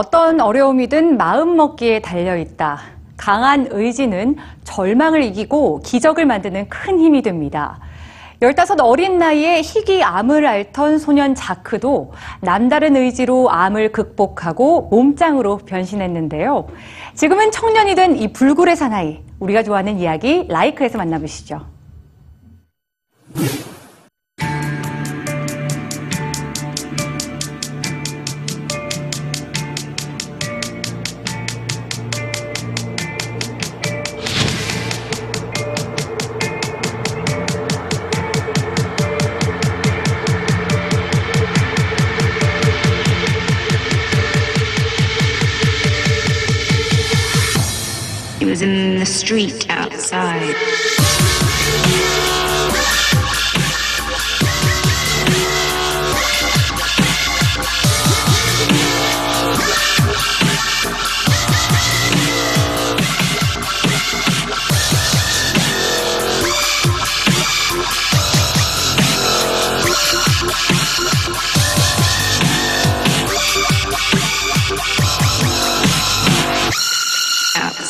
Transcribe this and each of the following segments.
어떤 어려움이든 마음먹기에 달려있다. 강한 의지는 절망을 이기고 기적을 만드는 큰 힘이 됩니다. 15 어린 나이에 희귀 암을 앓던 소년 자크도 남다른 의지로 암을 극복하고 몸짱으로 변신했는데요. 지금은 청년이 된 이 불굴의 사나이, 우리가 좋아하는 이야기 라이크에서 만나보시죠. He was in the street outside.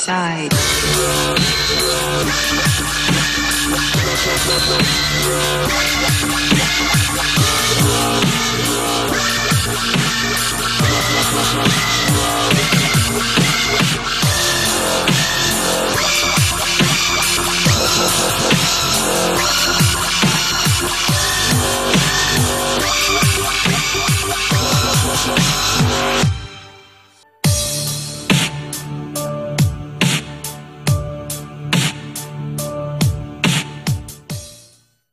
side.